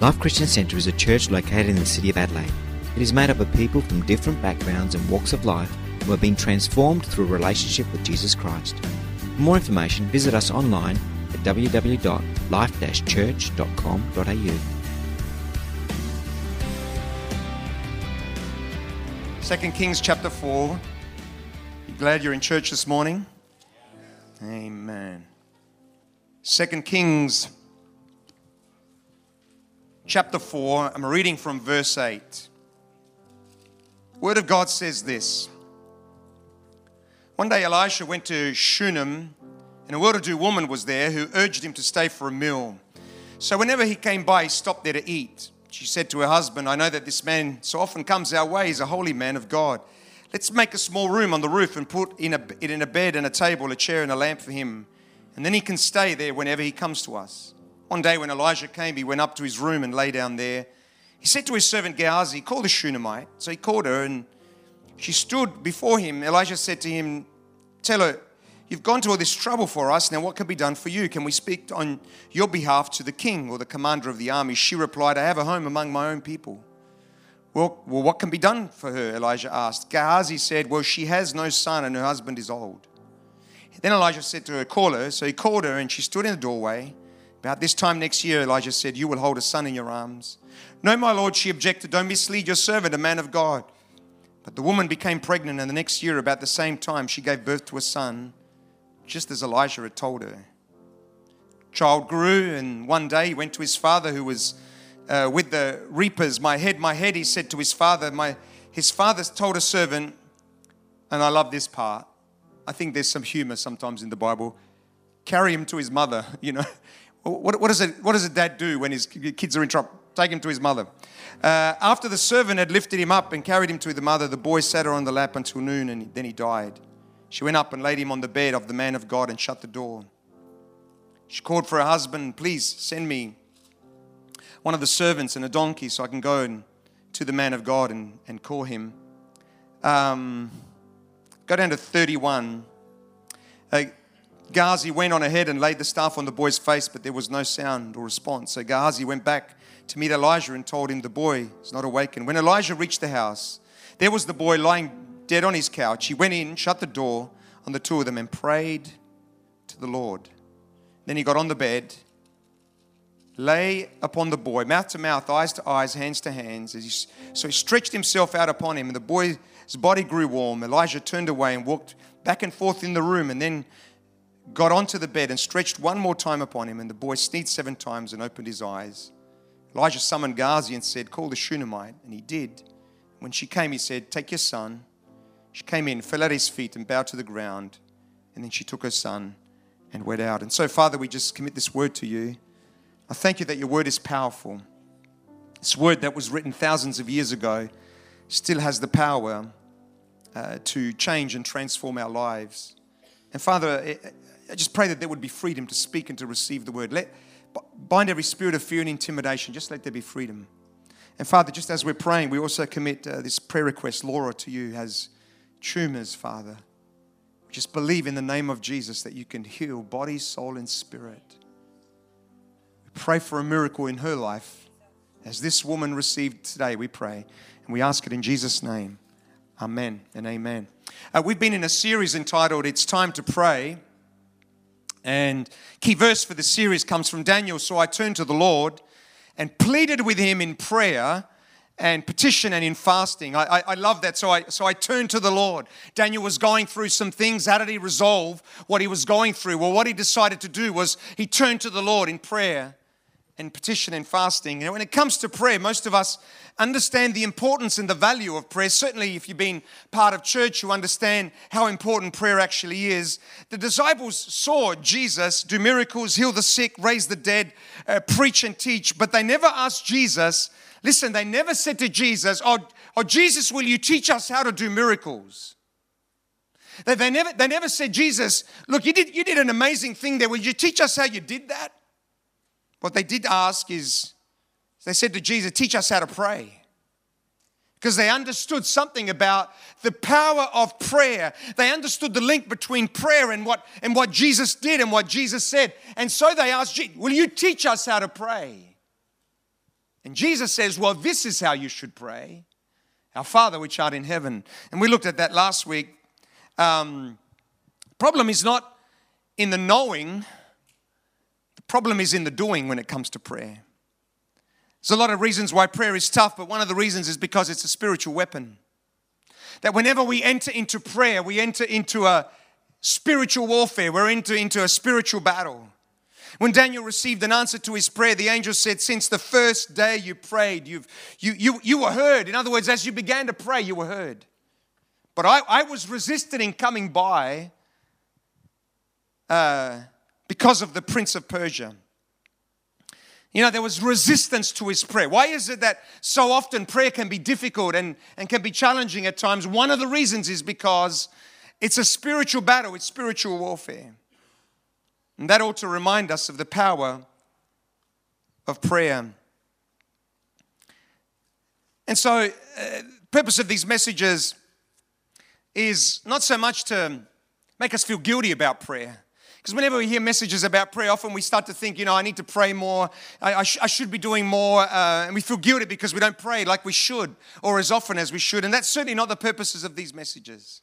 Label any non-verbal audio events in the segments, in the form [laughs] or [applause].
Life Christian Centre is a church located in the city of Adelaide. It is made up of people from different backgrounds and walks of life who have been transformed through a relationship with Jesus Christ. For more information, visit us online at www.life-church.com.au. 2 Kings chapter 4. You glad you're in church this morning? Amen. 2 Kings chapter 4. I'm reading from verse 8. Word of God says this. One day Elisha went to Shunem, and a well-to-do woman was there who urged him to stay for a meal. So whenever he came by, he stopped there to eat. She said to her husband, I know that this man so often comes our way. He's a holy man of God. Let's make a small room on the roof and put in a, it in a bed and a table, a chair and a lamp for him. And then he can stay there whenever he comes to us. One day when Elijah came, he went up to his room and lay down there. He said to his servant Gehazi, Call the Shunammite. So he called her and she stood before him. Elijah said to him, Tell her, You've gone to all this trouble for us. Now, what can be done for you? Can we speak on your behalf to the king or the commander of the army? She replied, I have a home among my own people. Well, well, what can be done for her? Elijah asked. Gehazi said, Well, she has no son and her husband is old. Then Elijah said to her, Call her. So he called her and she stood in the doorway. About this time next year, Elijah said, You will hold a son in your arms. No, my lord, she objected, Don't mislead your servant, a man of God. But the woman became pregnant, and the next year, about the same time, she gave birth to a son, just as Elijah had told her. Child grew, and one day he went to his father, who was uh, with the reapers. My head, my head, he said to his father. My, his father told a servant, and I love this part. I think there's some humor sometimes in the Bible. Carry him to his mother, [laughs] you know. What, what, does it, what does a dad do when his kids are in trouble? Take him to his mother. Uh, after the servant had lifted him up and carried him to the mother, the boy sat her on the lap until noon and then he died. She went up and laid him on the bed of the man of God and shut the door. She called for her husband, Please send me one of the servants and a donkey so I can go and, to the man of God and, and call him. Um, go down to 31. Uh, Gehazi went on ahead and laid the staff on the boy's face, but there was no sound or response. So Gehazi went back to meet Elijah and told him the boy is not awakened. When Elijah reached the house, there was the boy lying dead on his couch. He went in, shut the door on the two of them, and prayed to the Lord. Then he got on the bed, lay upon the boy, mouth to mouth, eyes to eyes, hands to hands. So he stretched himself out upon him, and the boy's body grew warm. Elijah turned away and walked back and forth in the room, and then got onto the bed and stretched one more time upon him, and the boy sneezed seven times and opened his eyes. Elijah summoned Gehazi and said, Call the Shunammite. And he did. When she came, he said, Take your son. She came in, fell at his feet, and bowed to the ground. And then she took her son and went out. And so, Father, we just commit this word to you. I thank you that your word is powerful. This word that was written thousands of years ago still has the power uh, to change and transform our lives. And Father, I just pray that there would be freedom to speak and to receive the word. Let bind every spirit of fear and intimidation. Just let there be freedom. And Father, just as we're praying, we also commit uh, this prayer request, Laura, to you, has tumors, Father. Just believe in the name of Jesus that you can heal body, soul, and spirit. We pray for a miracle in her life as this woman received today, we pray. And we ask it in Jesus' name. Amen and amen. Uh, we've been in a series entitled It's Time to Pray. And key verse for the series comes from Daniel. So I turned to the Lord and pleaded with him in prayer and petition and in fasting. I, I, I, love that. So I, so I turned to the Lord. Daniel was going through some things. How did he resolve what he was going through? Well, what he decided to do was he turned to the Lord in prayer and petition and fasting. And when it comes to prayer, most of us understand the importance and the value of prayer. Certainly, if you've been part of church, you understand how important prayer actually is. The disciples saw Jesus do miracles, heal the sick, raise the dead, uh, preach and teach, but they never asked Jesus, listen, they never said to Jesus, Oh, oh Jesus, will you teach us how to do miracles? They, they, never, they never said, Jesus, look, you did, you did an amazing thing there. Will you teach us how you did that? What they did ask is, they said to Jesus, Teach us how to pray. Because they understood something about the power of prayer. They understood the link between prayer and what, and what Jesus did and what Jesus said. And so they asked, Will you teach us how to pray? And Jesus says, Well, this is how you should pray Our Father which art in heaven. And we looked at that last week. Um, problem is not in the knowing, problem is in the doing when it comes to prayer. There's a lot of reasons why prayer is tough, but one of the reasons is because it's a spiritual weapon. That whenever we enter into prayer, we enter into a spiritual warfare, we're into, into a spiritual battle. When Daniel received an answer to his prayer, the angel said, Since the first day you prayed, you've, you, you, you were heard. In other words, as you began to pray, you were heard. But I, I was resisted in coming by uh, because of the prince of Persia. You know, there was resistance to his prayer. Why is it that so often prayer can be difficult and, and can be challenging at times? One of the reasons is because it's a spiritual battle, it's spiritual warfare. And that ought to remind us of the power of prayer. And so, uh, purpose of these messages is not so much to make us feel guilty about prayer. Because whenever we hear messages about prayer, often we start to think, you know, I need to pray more. I, I, sh- I should be doing more. Uh, and we feel guilty because we don't pray like we should or as often as we should. And that's certainly not the purposes of these messages.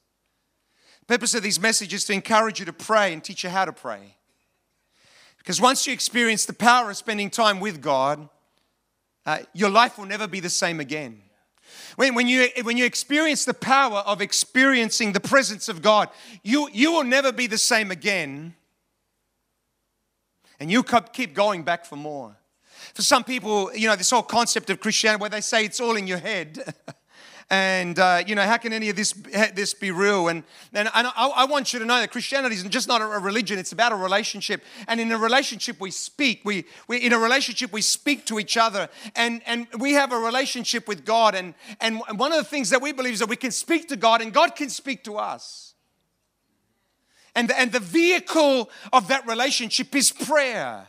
The purpose of these messages is to encourage you to pray and teach you how to pray. Because once you experience the power of spending time with God, uh, your life will never be the same again. When, when, you, when you experience the power of experiencing the presence of God, you, you will never be the same again. And you keep going back for more. For some people, you know, this whole concept of Christianity where they say it's all in your head. [laughs] And, uh, you know, how can any of this, this be real? And, and, and I, I, want you to know that Christianity is just not a religion, it's about a relationship. And in a relationship, we speak. We, we, in a relationship, we speak to each other. And, and we have a relationship with God. And, and one of the things that we believe is that we can speak to God and God can speak to us. And, and the vehicle of that relationship is prayer.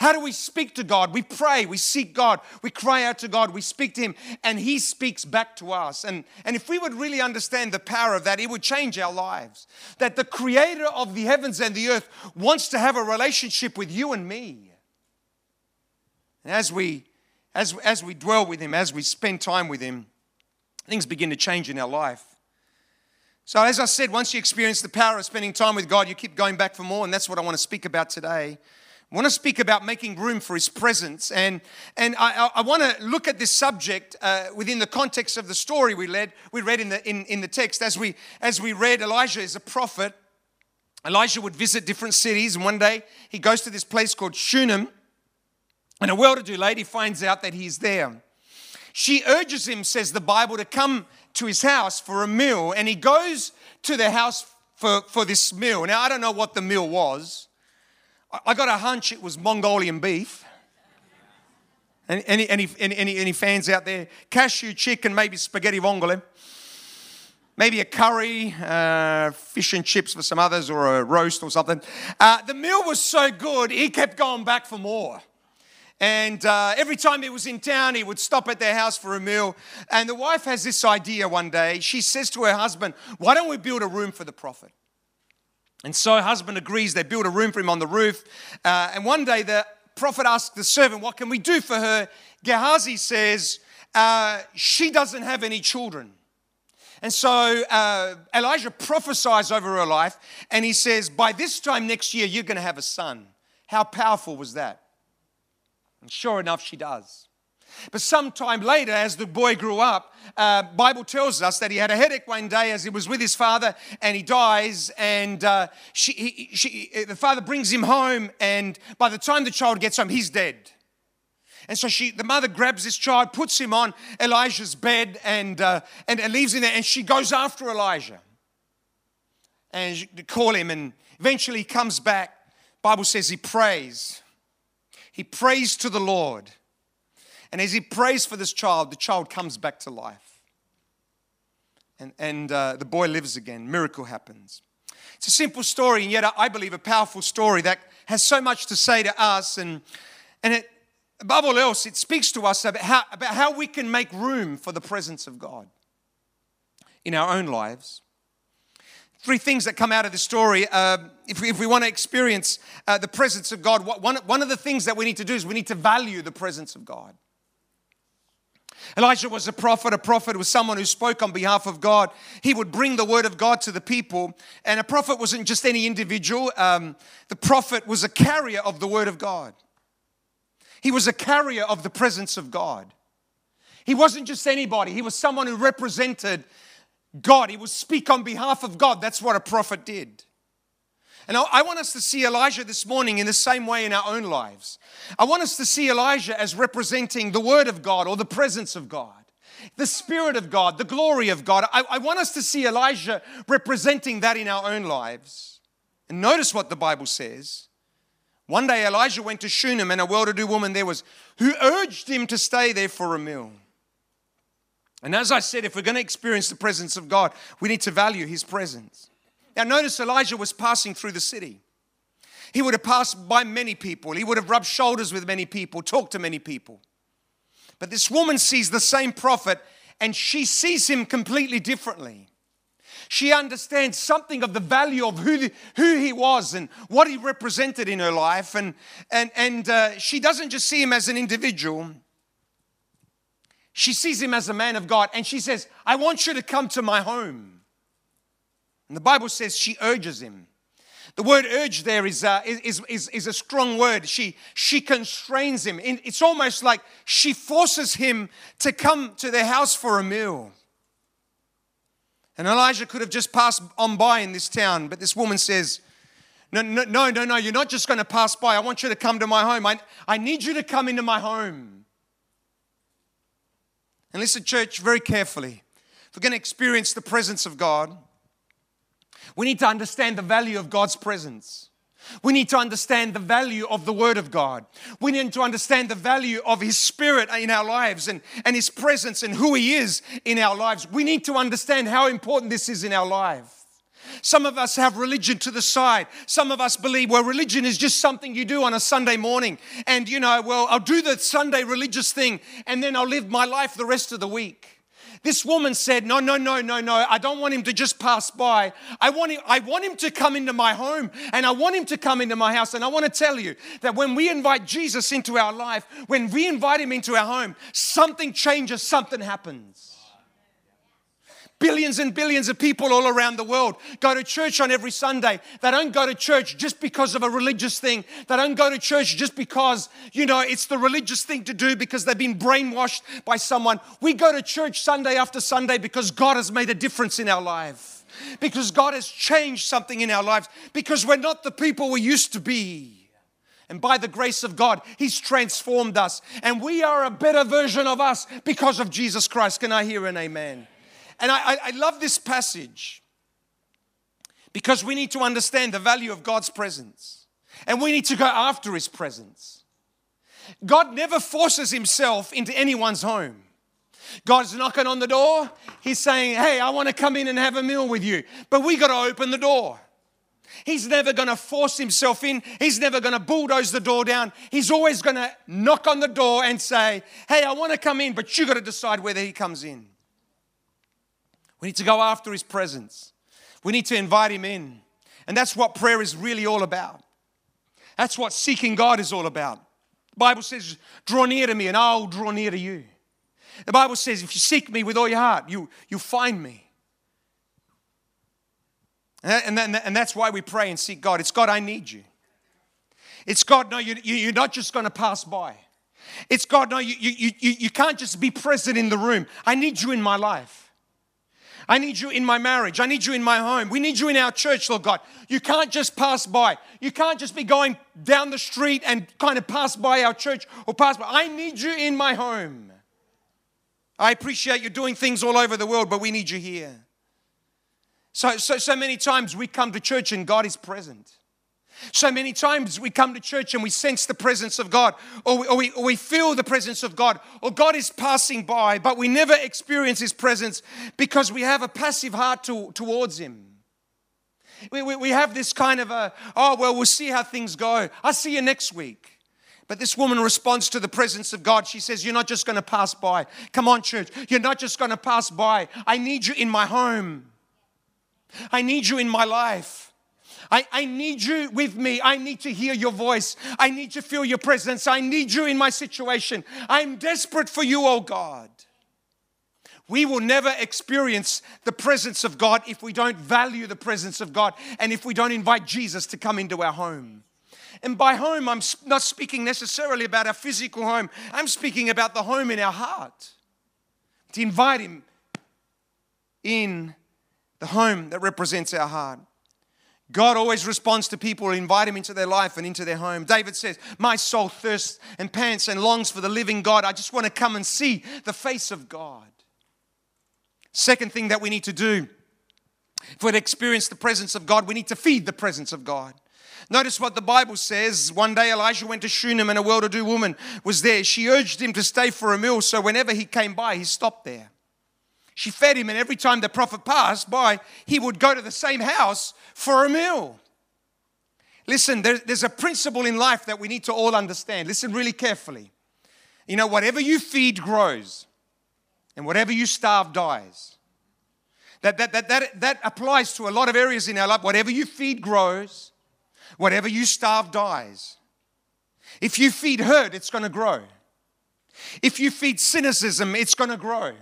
How do we speak to God? We pray, we seek God, we cry out to God, we speak to Him, and He speaks back to us. And, and if we would really understand the power of that, it would change our lives. That the Creator of the heavens and the earth wants to have a relationship with you and me. And as we, as, as we dwell with Him, as we spend time with Him, things begin to change in our life. So, as I said, once you experience the power of spending time with God, you keep going back for more, and that's what I want to speak about today. I want to speak about making room for his presence. And, and I, I want to look at this subject uh, within the context of the story we read, we read in, the, in, in the text. As we, as we read, Elijah is a prophet. Elijah would visit different cities, and one day he goes to this place called Shunem, and a well to do lady finds out that he's there. She urges him, says the Bible, to come to his house for a meal, and he goes to the house for, for this meal. Now, I don't know what the meal was. I got a hunch it was Mongolian beef. Any, any, any, any, any fans out there? Cashew chicken, maybe spaghetti vongole. Maybe a curry, uh, fish and chips for some others, or a roast or something. Uh, the meal was so good, he kept going back for more. And uh, every time he was in town, he would stop at their house for a meal. And the wife has this idea one day. She says to her husband, Why don't we build a room for the prophet? And so husband agrees. They build a room for him on the roof. Uh, and one day the prophet asks the servant, What can we do for her? Gehazi says, uh, She doesn't have any children. And so uh, Elijah prophesies over her life and he says, By this time next year, you're going to have a son. How powerful was that? And sure enough, she does. But sometime later, as the boy grew up, uh, Bible tells us that he had a headache one day as he was with his father, and he dies. And uh, she, he, she, the father brings him home, and by the time the child gets home, he's dead. And so she, the mother grabs this child, puts him on Elijah's bed, and, uh, and, and leaves him there. And she goes after Elijah and call him. And eventually he comes back. Bible says he prays. He prays to the Lord. And as he prays for this child, the child comes back to life. And, and uh, the boy lives again. Miracle happens. It's a simple story, and yet I believe a powerful story that has so much to say to us. And, and it, above all else, it speaks to us about how, about how we can make room for the presence of God in our own lives. Three things that come out of the story. Uh, if, we, if we want to experience uh, the presence of God, one, one of the things that we need to do is we need to value the presence of God. Elijah was a prophet. A prophet was someone who spoke on behalf of God. He would bring the word of God to the people. And a prophet wasn't just any individual, um, the prophet was a carrier of the word of God. He was a carrier of the presence of God. He wasn't just anybody, he was someone who represented God. He would speak on behalf of God. That's what a prophet did. And I want us to see Elijah this morning in the same way in our own lives. I want us to see Elijah as representing the Word of God or the presence of God, the Spirit of God, the glory of God. I, I want us to see Elijah representing that in our own lives. And notice what the Bible says. One day Elijah went to Shunem, and a well to do woman there was who urged him to stay there for a meal. And as I said, if we're going to experience the presence of God, we need to value his presence. Now, notice Elijah was passing through the city. He would have passed by many people, he would have rubbed shoulders with many people, talked to many people. But this woman sees the same prophet and she sees him completely differently. She understands something of the value of who, the, who he was and what he represented in her life. And, and, and uh, she doesn't just see him as an individual, she sees him as a man of God. And she says, I want you to come to my home. And the Bible says she urges him. The word urge there is, uh, is, is, is a strong word. She, she constrains him. It's almost like she forces him to come to their house for a meal. And Elijah could have just passed on by in this town, but this woman says, No, no, no, no, no, you're not just going to pass by. I want you to come to my home. I, I need you to come into my home. And listen, church, very carefully. If we're going to experience the presence of God, we need to understand the value of God's presence. We need to understand the value of the Word of God. We need to understand the value of His Spirit in our lives and, and His presence and who He is in our lives. We need to understand how important this is in our life. Some of us have religion to the side. Some of us believe, well, religion is just something you do on a Sunday morning. And, you know, well, I'll do the Sunday religious thing and then I'll live my life the rest of the week. This woman said, No, no, no, no, no. I don't want him to just pass by. I want him, I want him to come into my home and I want him to come into my house. And I want to tell you that when we invite Jesus into our life, when we invite him into our home, something changes, something happens. Billions and billions of people all around the world go to church on every Sunday. They don't go to church just because of a religious thing. They don't go to church just because, you know, it's the religious thing to do because they've been brainwashed by someone. We go to church Sunday after Sunday because God has made a difference in our life. Because God has changed something in our lives. Because we're not the people we used to be. And by the grace of God, He's transformed us. And we are a better version of us because of Jesus Christ. Can I hear an amen? And I, I, love this passage because we need to understand the value of God's presence and we need to go after His presence. God never forces Himself into anyone's home. God's knocking on the door. He's saying, Hey, I want to come in and have a meal with you. But we got to open the door. He's never going to force himself in. He's never going to bulldoze the door down. He's always going to knock on the door and say, Hey, I want to come in, but you got to decide whether he comes in. We need to go after his presence. We need to invite him in. And that's what prayer is really all about. That's what seeking God is all about. The Bible says, draw near to me and I'll draw near to you. The Bible says, if you seek me with all your heart, you, you find me. And, that, and, that's why we pray and seek God. It's God, I need you. It's God, no, you, you're not just going to pass by. It's God, no, you, you, you, you can't just be present in the room. I need you in my life. I need you in my marriage. I need you in my home. We need you in our church, Lord God. You can't just pass by. You can't just be going down the street and kind of pass by our church or pass by. I need you in my home. I appreciate you doing things all over the world, but we need you here. So, so, so many times we come to church and God is present. So many times we come to church and we sense the presence of God, or we, or, we, or we, feel the presence of God, or God is passing by, but we never experience His presence because we have a passive heart to, towards Him. We, we, we have this kind of a, oh, well, we'll see how things go. I'll see you next week. But this woman responds to the presence of God. She says, You're not just going to pass by. Come on, church. You're not just going to pass by. I need you in my home, I need you in my life. I, I need you with me. I need to hear your voice. I need to feel your presence. I need you in my situation. I'm desperate for you, oh God. We will never experience the presence of God if we don't value the presence of God and if we don't invite Jesus to come into our home. And by home, I'm not speaking necessarily about our physical home, I'm speaking about the home in our heart. To invite Him in the home that represents our heart. God always responds to people who invite Him into their life and into their home. David says, My soul thirsts and pants and longs for the living God. I just want to come and see the face of God. Second thing that we need to do if we're to experience the presence of God, we need to feed the presence of God. Notice what the Bible says. One day Elijah went to Shunem and a well to do woman was there. She urged him to stay for a meal, so whenever he came by, he stopped there. She fed him, and every time the prophet passed by, he would go to the same house for a meal. Listen, there's a principle in life that we need to all understand. Listen really carefully. You know, whatever you feed grows, and whatever you starve dies. That, that, that, that, that applies to a lot of areas in our life. Whatever you feed grows, Whatever you starve dies. If you feed hurt, it's going to grow. If you feed cynicism, it's going to grow.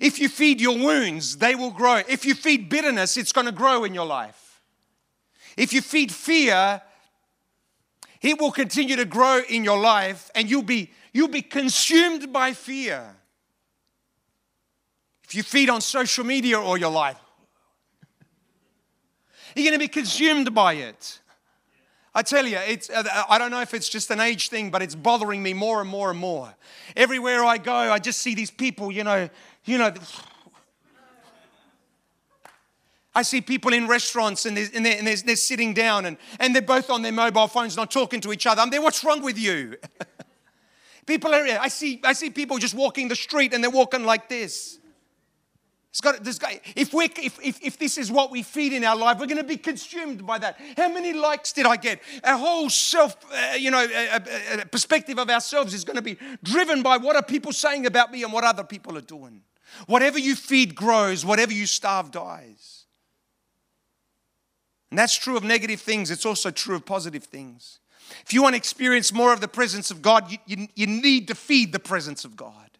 If you feed your wounds, they will grow. If you feed bitterness, it's going to grow in your life. If you feed fear, it will continue to grow in your life and you'll be, you'll be consumed by fear. If you feed on social media all your life, [laughs] you're going to be consumed by it. I tell you, it's, uh, I don't know if it's just an age thing, but it's bothering me more and more and more. Everywhere I go, I just see these people, you know, you know. I see people in restaurants and, they're, and, they're, they're, they're, sitting down and, and they're both on their mobile phones, not talking to each other. I'm there, what's wrong with you? [laughs] people are, I see, I see people just walking the street and they're walking like this. It's got, this guy, if, we if, if, if this is what we feed in our life, we're going to be consumed by that. How many likes did I get? Our whole self, uh, you know, uh, perspective of ourselves is going to be driven by what are people saying about me and what other people are doing. Whatever you feed grows, whatever you starve dies. And that's true of negative things, it's also true of positive things. If you want to experience more of the presence of God, you, you, you need to feed the presence of God.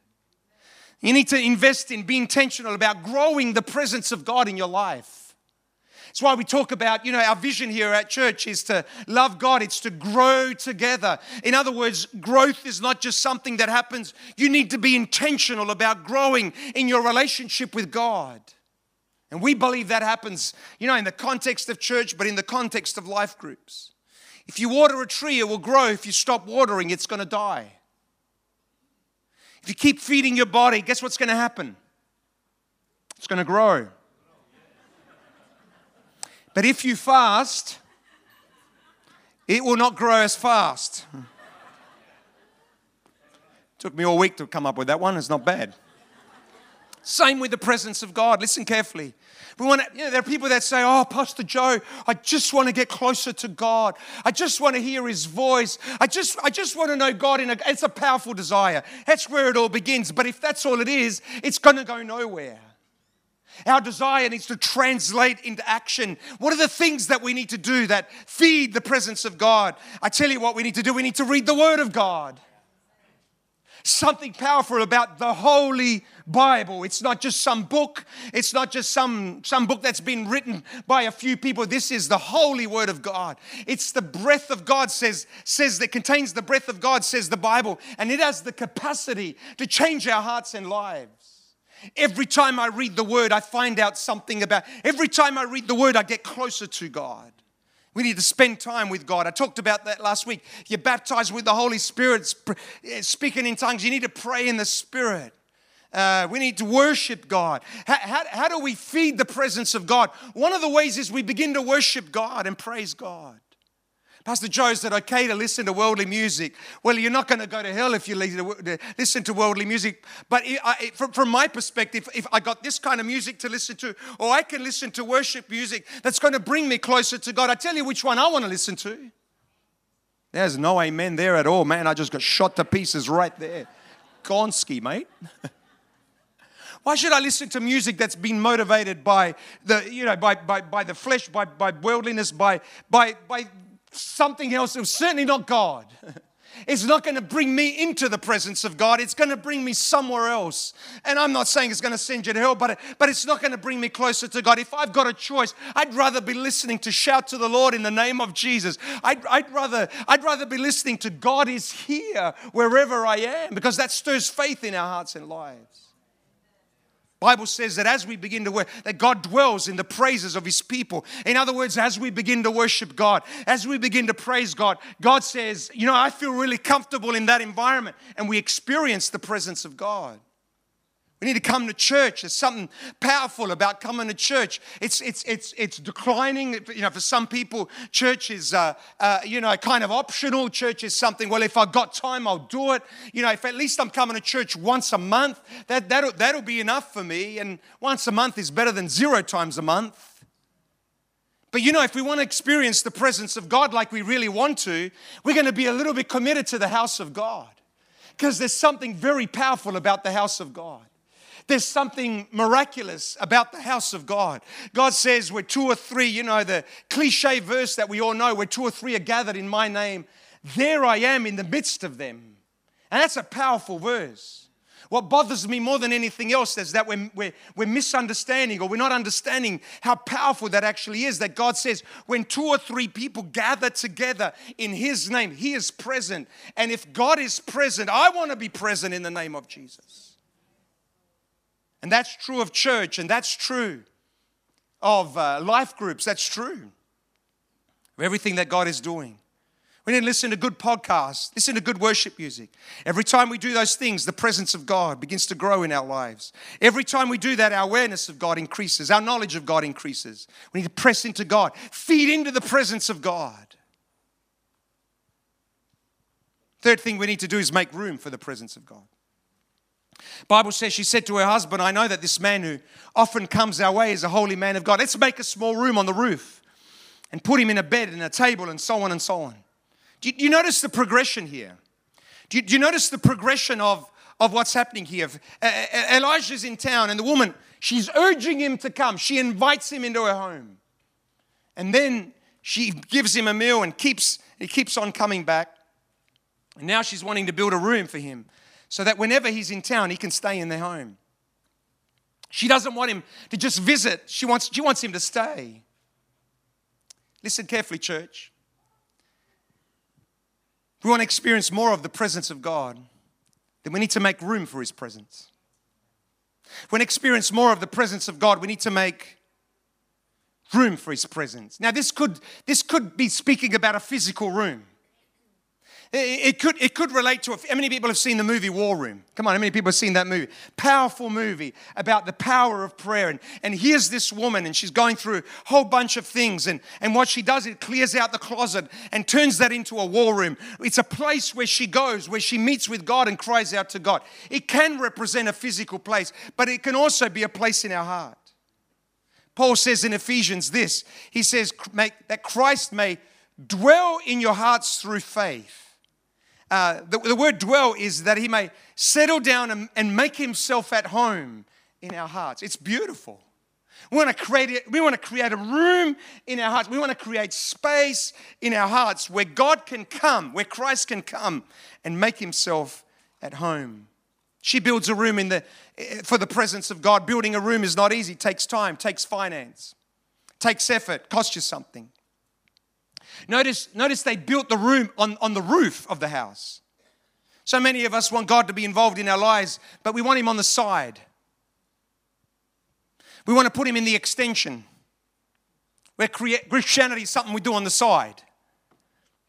You need to invest in, be intentional about growing the presence of God in your life. That's why we talk about, you know, our vision here at church is to love God, it's to grow together. In other words, growth is not just something that happens, you need to be intentional about growing in your relationship with God. And we believe that happens, you know, in the context of church, but in the context of life groups. If you water a tree, it will grow. If you stop watering, it's going to die. If you keep feeding your body, guess what's going to happen? It's going to grow. But if you fast, it will not grow as fast. Took me all week to come up with that one. It's not bad. Same with the presence of God. Listen carefully. We want to, you know, there are people that say, Oh, Pastor Joe, I just want to get closer to God. I just want to hear his voice. I just, I just want to know God in a, it's a powerful desire. That's where it all begins. But if that's all it is, it's going to go nowhere. Our desire needs to translate into action. What are the things that we need to do that feed the presence of God? I tell you what we need to do. We need to read the Word of God something powerful about the Holy Bible. It's not just some book, it's not just some, some book that's been written by a few people. This is the holy word of God. It's the breath of God, says, says that contains the breath of God, says the Bible, and it has the capacity to change our hearts and lives. Every time I read the word, I find out something about. Every time I read the word, I get closer to God. We need to spend time with God. I talked about that last week. You're baptized with the Holy Spirit, eh, speaking in tongues. You need to pray in the Spirit. Uh, we need to worship God. How, how, how do we feed the presence of God? One of the ways is we begin to worship God and praise God. Pastor Joe said, okay to listen to worldly music. Well, you're not going to go to hell if you listen to worldly music. But from my perspective, if I got this kind of music to listen to, or I can listen to worship music that's going to bring me closer to God, I tell you which one I want to listen to. There's no amen there at all, man. I just got shot to pieces right there. Gonski, mate. [laughs] Why should I listen to music that's been motivated by the, you know, by, by, by the flesh, by, by worldliness, by, by, by something else. It was certainly not God. It's not going to bring me into the presence of God. It's going to bring me somewhere else. And I'm not saying it's going to send you to hell, but, but it's not going to bring me closer to God. If I've got a choice, I'd rather be listening to shout to the Lord in the name of Jesus. I'd, I'd, rather, I'd rather be listening to God is here wherever I am because that stirs faith in our hearts and lives. Bible says that as we begin to work, that God dwells in the praises of his people. In other words, as we begin to worship God, as we begin to praise God, God says, you know, I feel really comfortable in that environment. And we experience the presence of God. We need to come to church. There's something powerful about coming to church. It's, it's, it's, it's declining. You know, for some people, church is, uh, uh, you know, kind of optional. Church is something, well, if I've got time, I'll do it. You know, if at least I'm coming to church once a month, that, that'll, that'll be enough for me. And once a month is better than zero times a month. But you know, if we want to experience the presence of God like we really want to, we're going to be a little bit committed to the house of God. Because there's something very powerful about the house of God. There's something miraculous about the house of God. God says, where two or three, you know, the cliche verse that we all know, where two or three are gathered in my name, there I am in the midst of them. And that's a powerful verse. What bothers me more than anything else is that we're, we're, we're, misunderstanding or we're not understanding how powerful that actually is. That God says, when two or three people gather together in His name, He is present. And if God is present, I want to be present in the name of Jesus. And that's true of church, and that's true of uh, life groups. That's true of everything that God is doing. We need to listen to good podcasts, listen to good worship music. Every time we do those things, the presence of God begins to grow in our lives. Every time we do that, our awareness of God increases, our knowledge of God increases. We need to press into God, feed into the presence of God. Third thing we need to do is make room for the presence of God. Bible says she said to her husband, I know that this man who often comes our way is a holy man of God. Let's make a small room on the roof and put him in a bed and a table and so on and so on. Do you, do you notice the progression here? Do you, do you, notice the progression of, of what's happening here? Elijah's in town and the woman, she's urging him to come. She invites him into her home. And then she gives him a meal and keeps, he keeps on coming back. And now she's wanting to build a room for him so that whenever he's in town, he can stay in their home. She doesn't want him to just visit, she wants, she wants him to stay. Listen carefully, church. If we want to experience more of the presence of God, then we need to make room for his presence. If we want to experience more of the presence of God, we need to make room for his presence. Now, this could, this could be speaking about a physical room. It could, it could relate to, how many people have seen the movie War Room? Come on, how many people have seen that movie? Powerful movie about the power of prayer. And, and here's this woman, and she's going through a whole bunch of things. And, and what she does, it clears out the closet and turns that into a war room. It's a place where she goes, where she meets with God and cries out to God. It can represent a physical place, but it can also be a place in our heart. Paul says in Ephesians this he says, that Christ may dwell in your hearts through faith uh, the, the, word dwell is that he may settle down and, and make himself at home in our hearts. It's beautiful. We want, to create, we want to create a room in our hearts. We want to create space in our hearts where God can come, where Christ can come and make himself at home. She builds a room in the, for the presence of God. Building a room is not easy, takes time, takes finance, takes effort, costs you something. Notice, notice they built the room on, on the roof of the house. So many of us want God to be involved in our lives, but we want Him on the side. We want to put Him in the extension, where Christianity is something we do on the side.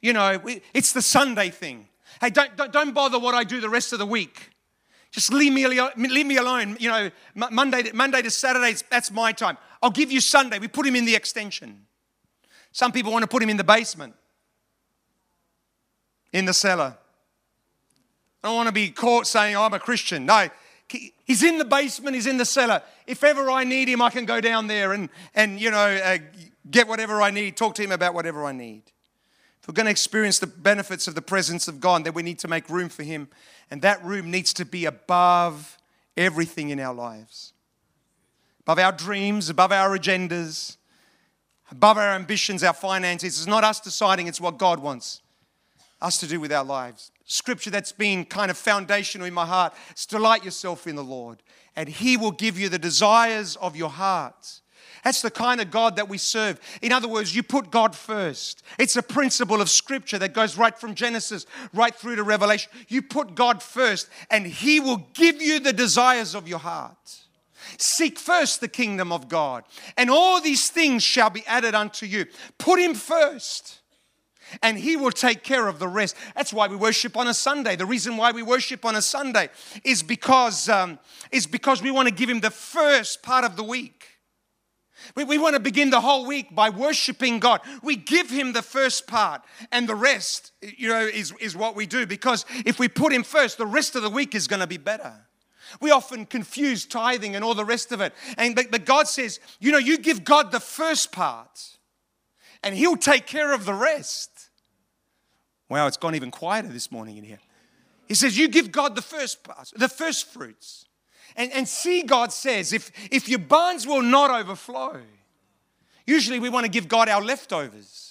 You know, it's the Sunday thing. Hey, don't, don't, bother what I do the rest of the week. Just leave me, leave me alone. You know, Monday Monday to Saturday, that's my time. I'll give you Sunday. We put him in the extension. Some people want to put him in the basement, in the cellar. I don't want to be caught saying, I'm a Christian. No, he's in the basement, he's in the cellar. If ever I need him, I can go down there and, and you know, uh, get whatever I need, talk to him about whatever I need. If we're going to experience the benefits of the presence of God, then we need to make room for him. And that room needs to be above everything in our lives, above our dreams, above our agendas, above our ambitions, our finances. It's not us deciding, it's what God wants. us to do with our lives. Scripture that's been kind of foundational in my heart is delight yourself in the Lord, and He will give you the desires of your heart. That's the kind of God that we serve. In other words, you put God first. It's a principle of Scripture that goes right from Genesis right through to Revelation. You put God first, and He will give you the desires of your heart. Seek first the kingdom of God, and all these things shall be added unto you. Put Him first and he will take care of the rest. That's why we worship on a Sunday. The reason why we worship on a Sunday is because, um, is because we want to give him the first part of the week. We, we want to begin the whole week by worshiping God. We give him the first part, and the rest, you know, is, is what we do. Because if we put him first, the rest of the week is going to be better. We often confuse tithing and all the rest of it. And but, but God says, you know, you give God the first part, and He'll take care of the rest. Wow, it's gone even quieter this morning in here. He says, You give God the first part, the first fruits. And, and see, God says, if, if your barns will not overflow, usually we want to give God our leftovers.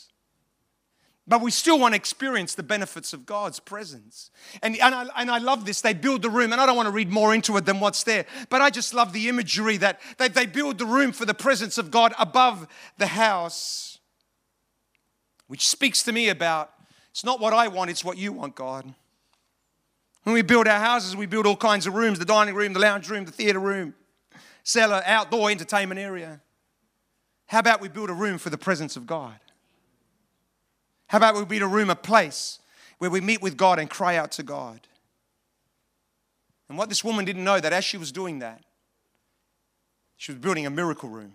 But we still want to experience the benefits of God's presence. And, and, I, and I love this. They build the room, and I don't want to read more into it than what's there, but I just love the imagery that they, they build the room for the presence of God above the house, which speaks to me about it's not what I want, it's what you want, God. When we build our houses, we build all kinds of rooms the dining room, the lounge room, the theater room, cellar, outdoor entertainment area. How about we build a room for the presence of God? How about we build a room, a place where we meet with God and cry out to God? And what this woman didn't know that as she was doing that, she was building a miracle room.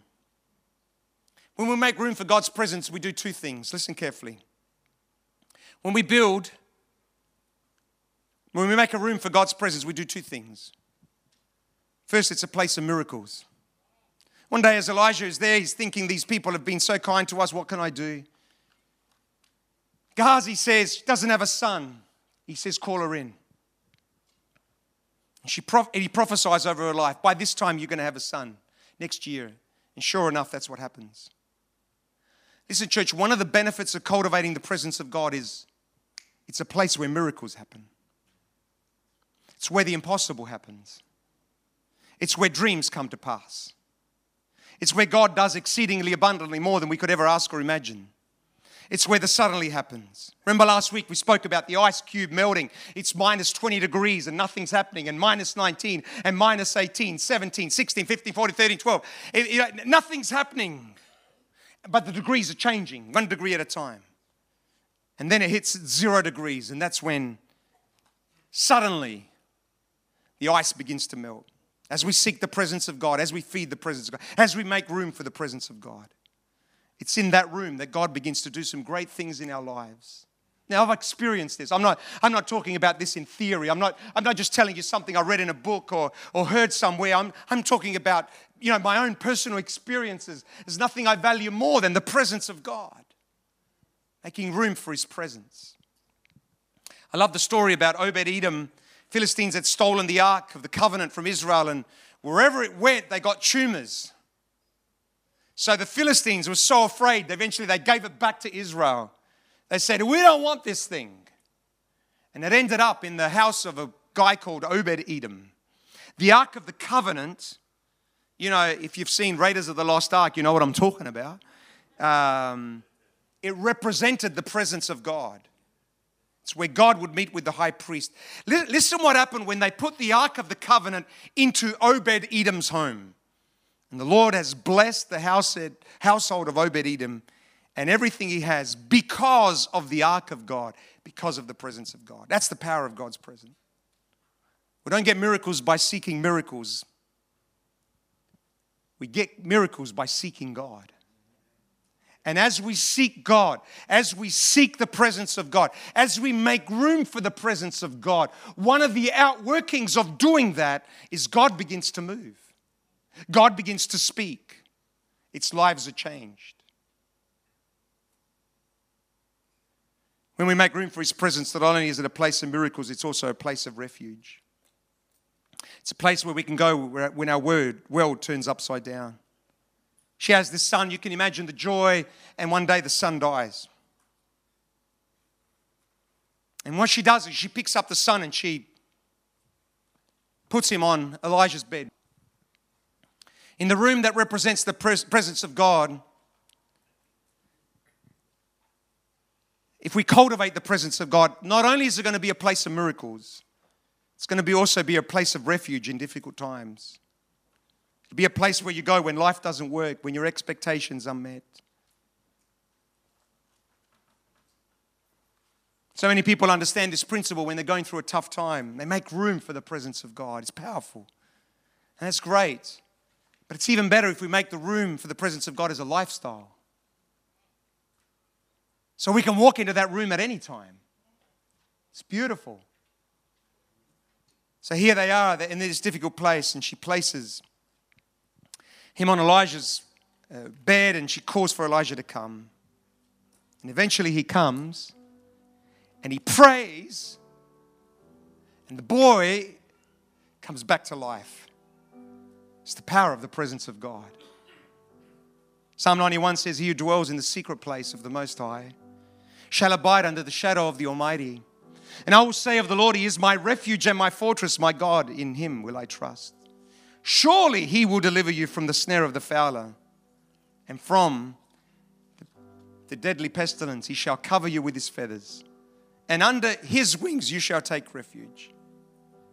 When we make room for God's presence, we do two things. Listen carefully. When we build, when we make a room for God's presence, we do two things. First, it's a place of miracles. One day, as Elijah is there, he's thinking, These people have been so kind to us, what can I do? Gehazi says, doesn't have a son. He says, Call her in. She he prophesies over her life. By this time, you're going to have a son next year. And sure enough, that's what happens. Listen, church, one of the benefits of cultivating the presence of God is it's a place where miracles happen. It's where the impossible happens. It's where dreams come to pass. It's where God does exceedingly abundantly more than we could ever ask or imagine. It's where the suddenly happens. Remember last week we spoke about the ice cube melting. It's minus 20 degrees and nothing's happening, and minus 19, and minus 18, 17, 16, 15, 14, 13, 12. It, it, nothing's happening, but the degrees are changing, one degree at a time. And then it hits zero degrees, and that's when suddenly the ice begins to melt. As we seek the presence of God, as we feed the presence of God, as we make room for the presence of God. It's in that room that God begins to do some great things in our lives. Now, I've experienced this. I'm not, I'm not talking about this in theory. I'm not, I'm not just telling you something I read in a book or, or heard somewhere. I'm, I'm talking about you know, my own personal experiences. There's nothing I value more than the presence of God making room for his presence. I love the story about Obed Edom. Philistines had stolen the ark of the covenant from Israel, and wherever it went, they got tumors. So the Philistines were so afraid, eventually they gave it back to Israel. They said, We don't want this thing. And it ended up in the house of a guy called Obed Edom. The Ark of the Covenant, you know, if you've seen Raiders of the Lost Ark, you know what I'm talking about. Um, it represented the presence of God. It's where God would meet with the high priest. Listen what happened when they put the Ark of the Covenant into Obed Edom's home. And the Lord has blessed the household of Obed Edom and everything he has because of the Ark of God, because of the presence of God. That's the power of God's presence. We don't get miracles by seeking miracles, we get miracles by seeking God. And as we seek God, as we seek the presence of God, as we make room for the presence of God, one of the outworkings of doing that is God begins to move. God begins to speak. Its lives are changed. When we make room for His presence, not only is it a place of miracles, it's also a place of refuge. It's a place where we can go when our word, world turns upside down. She has this son. You can imagine the joy, and one day the son dies. And what she does is she picks up the son and she puts him on Elijah's bed. In the room that represents the pres- presence of God, if we cultivate the presence of God, not only is it going to be a place of miracles, it's going to be also be a place of refuge in difficult times. It'll be a place where you go when life doesn't work, when your expectations are met. So many people understand this principle when they're going through a tough time. They make room for the presence of God. It's powerful. And that's great. But it's even better if we make the room for the presence of God as a lifestyle. So we can walk into that room at any time. It's beautiful. So here they are in this difficult place, and she places him on Elijah's uh, bed and she calls for Elijah to come. And eventually he comes and he prays, and the boy comes back to life. It's the power of the presence of God. Psalm 91 says, He who dwells in the secret place of the Most High shall abide under the shadow of the Almighty. And I will say of the Lord, He is my refuge and my fortress, my God, in Him will I trust. Surely He will deliver you from the snare of the fowler and from the deadly pestilence. He shall cover you with His feathers and under his wings you shall take refuge.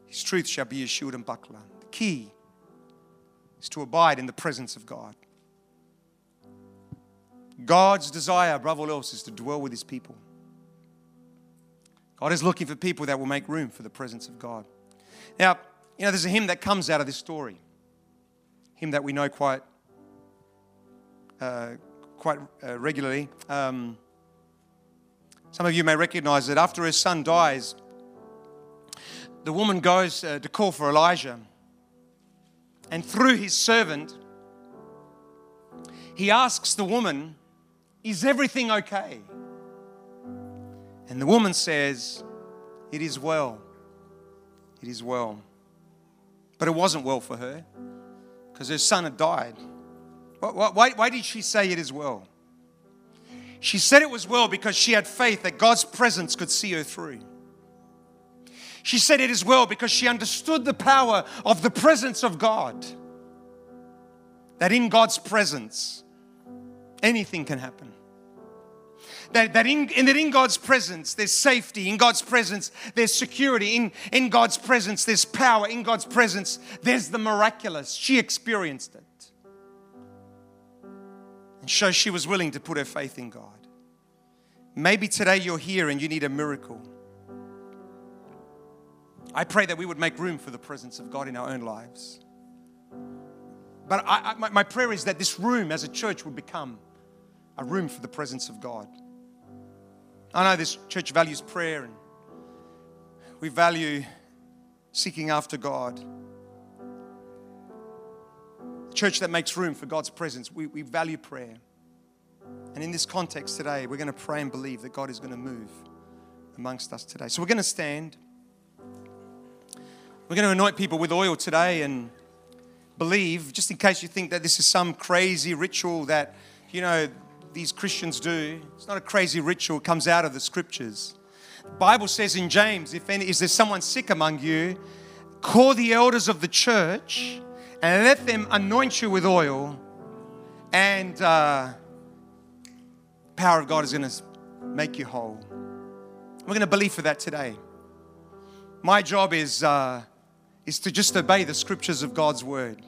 His truth shall be your shield and buckler. The key is to abide in the presence of God. God's desire, above all else, is to dwell with his people. God is looking for people that will make room for the presence of God. Now, you know, there's a hymn that comes out of this story, hymn that we know quite, uh, quite uh, regularly. Um, some of you may recognize that after her son dies, the woman goes uh, to call for Elijah. And through his servant, he asks the woman, Is everything okay? And the woman says, It is well. It is well. But it wasn't well for her because her son had died. Why, why, why did she say it is well? She said it was well because she had faith that God's presence could see her through. She said it as well because she understood the power of the presence of God. That in God's presence, anything can happen. That, that, in, that in God's presence, there's safety. In God's presence, there's security. In, in God's presence, there's power. In God's presence, there's the miraculous. She experienced it. And so she was willing to put her faith in God. Maybe today you're here and you need a miracle. I pray that we would make room for the presence of God in our own lives. But I, I, my, my prayer is that this room as a church would become a room for the presence of God. I know this church values prayer and we value seeking after God. A church that makes room for God's presence, we, we value prayer. And in this context today, we're going to pray and believe that God is going to move amongst us today. So we're going to stand. We're going to anoint people with oil today and believe, just in case you think that this is some crazy ritual that, you know, these Christians do. It's not a crazy ritual, it comes out of the scriptures. The Bible says in James, if any, is there someone sick among you, call the elders of the church and let them anoint you with oil and uh, power of God is going to make you whole. We're going to believe for that today. My job is, uh, is to just obey the scriptures of God's word.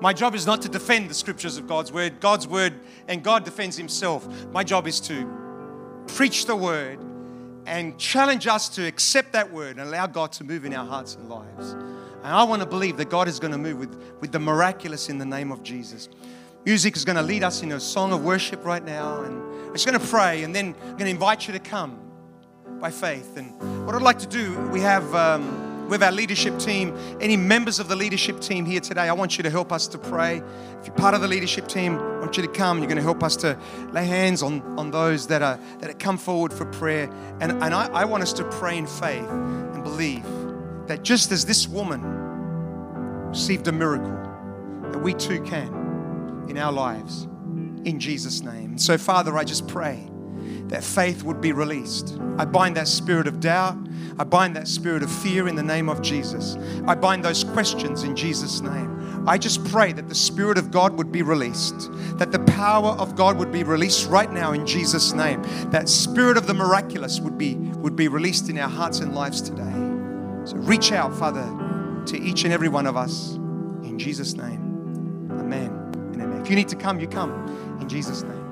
My job is not to defend the scriptures of God's word. God's word, and God defends himself. My job is to preach the word and challenge us to accept that word and allow God to move in our hearts and lives. And I want to believe that God is going to move with, with the miraculous in the name of Jesus. Music is going to lead us in a song of worship right now. And I'm just going to pray and then I'm going to invite you to come by faith. And what I'd like to do, we have. Um, with our leadership team, any members of the leadership team here today, I want you to help us to pray. If you're part of the leadership team, I want you to come. You're going to help us to lay hands on, on those that are that have come forward for prayer. And, and I, I want us to pray in faith and believe that just as this woman received a miracle, that we too can in our lives in Jesus' name. So, Father, I just pray that faith would be released. I bind that spirit of doubt. I bind that spirit of fear in the name of Jesus. I bind those questions in Jesus' name. I just pray that the Spirit of God would be released, that the power of God would be released right now in Jesus' name. That spirit of the miraculous would be, would be released in our hearts and lives today. So reach out, Father, to each and every one of us in Jesus' name. Amen and amen. If you need to come, you come in Jesus' name.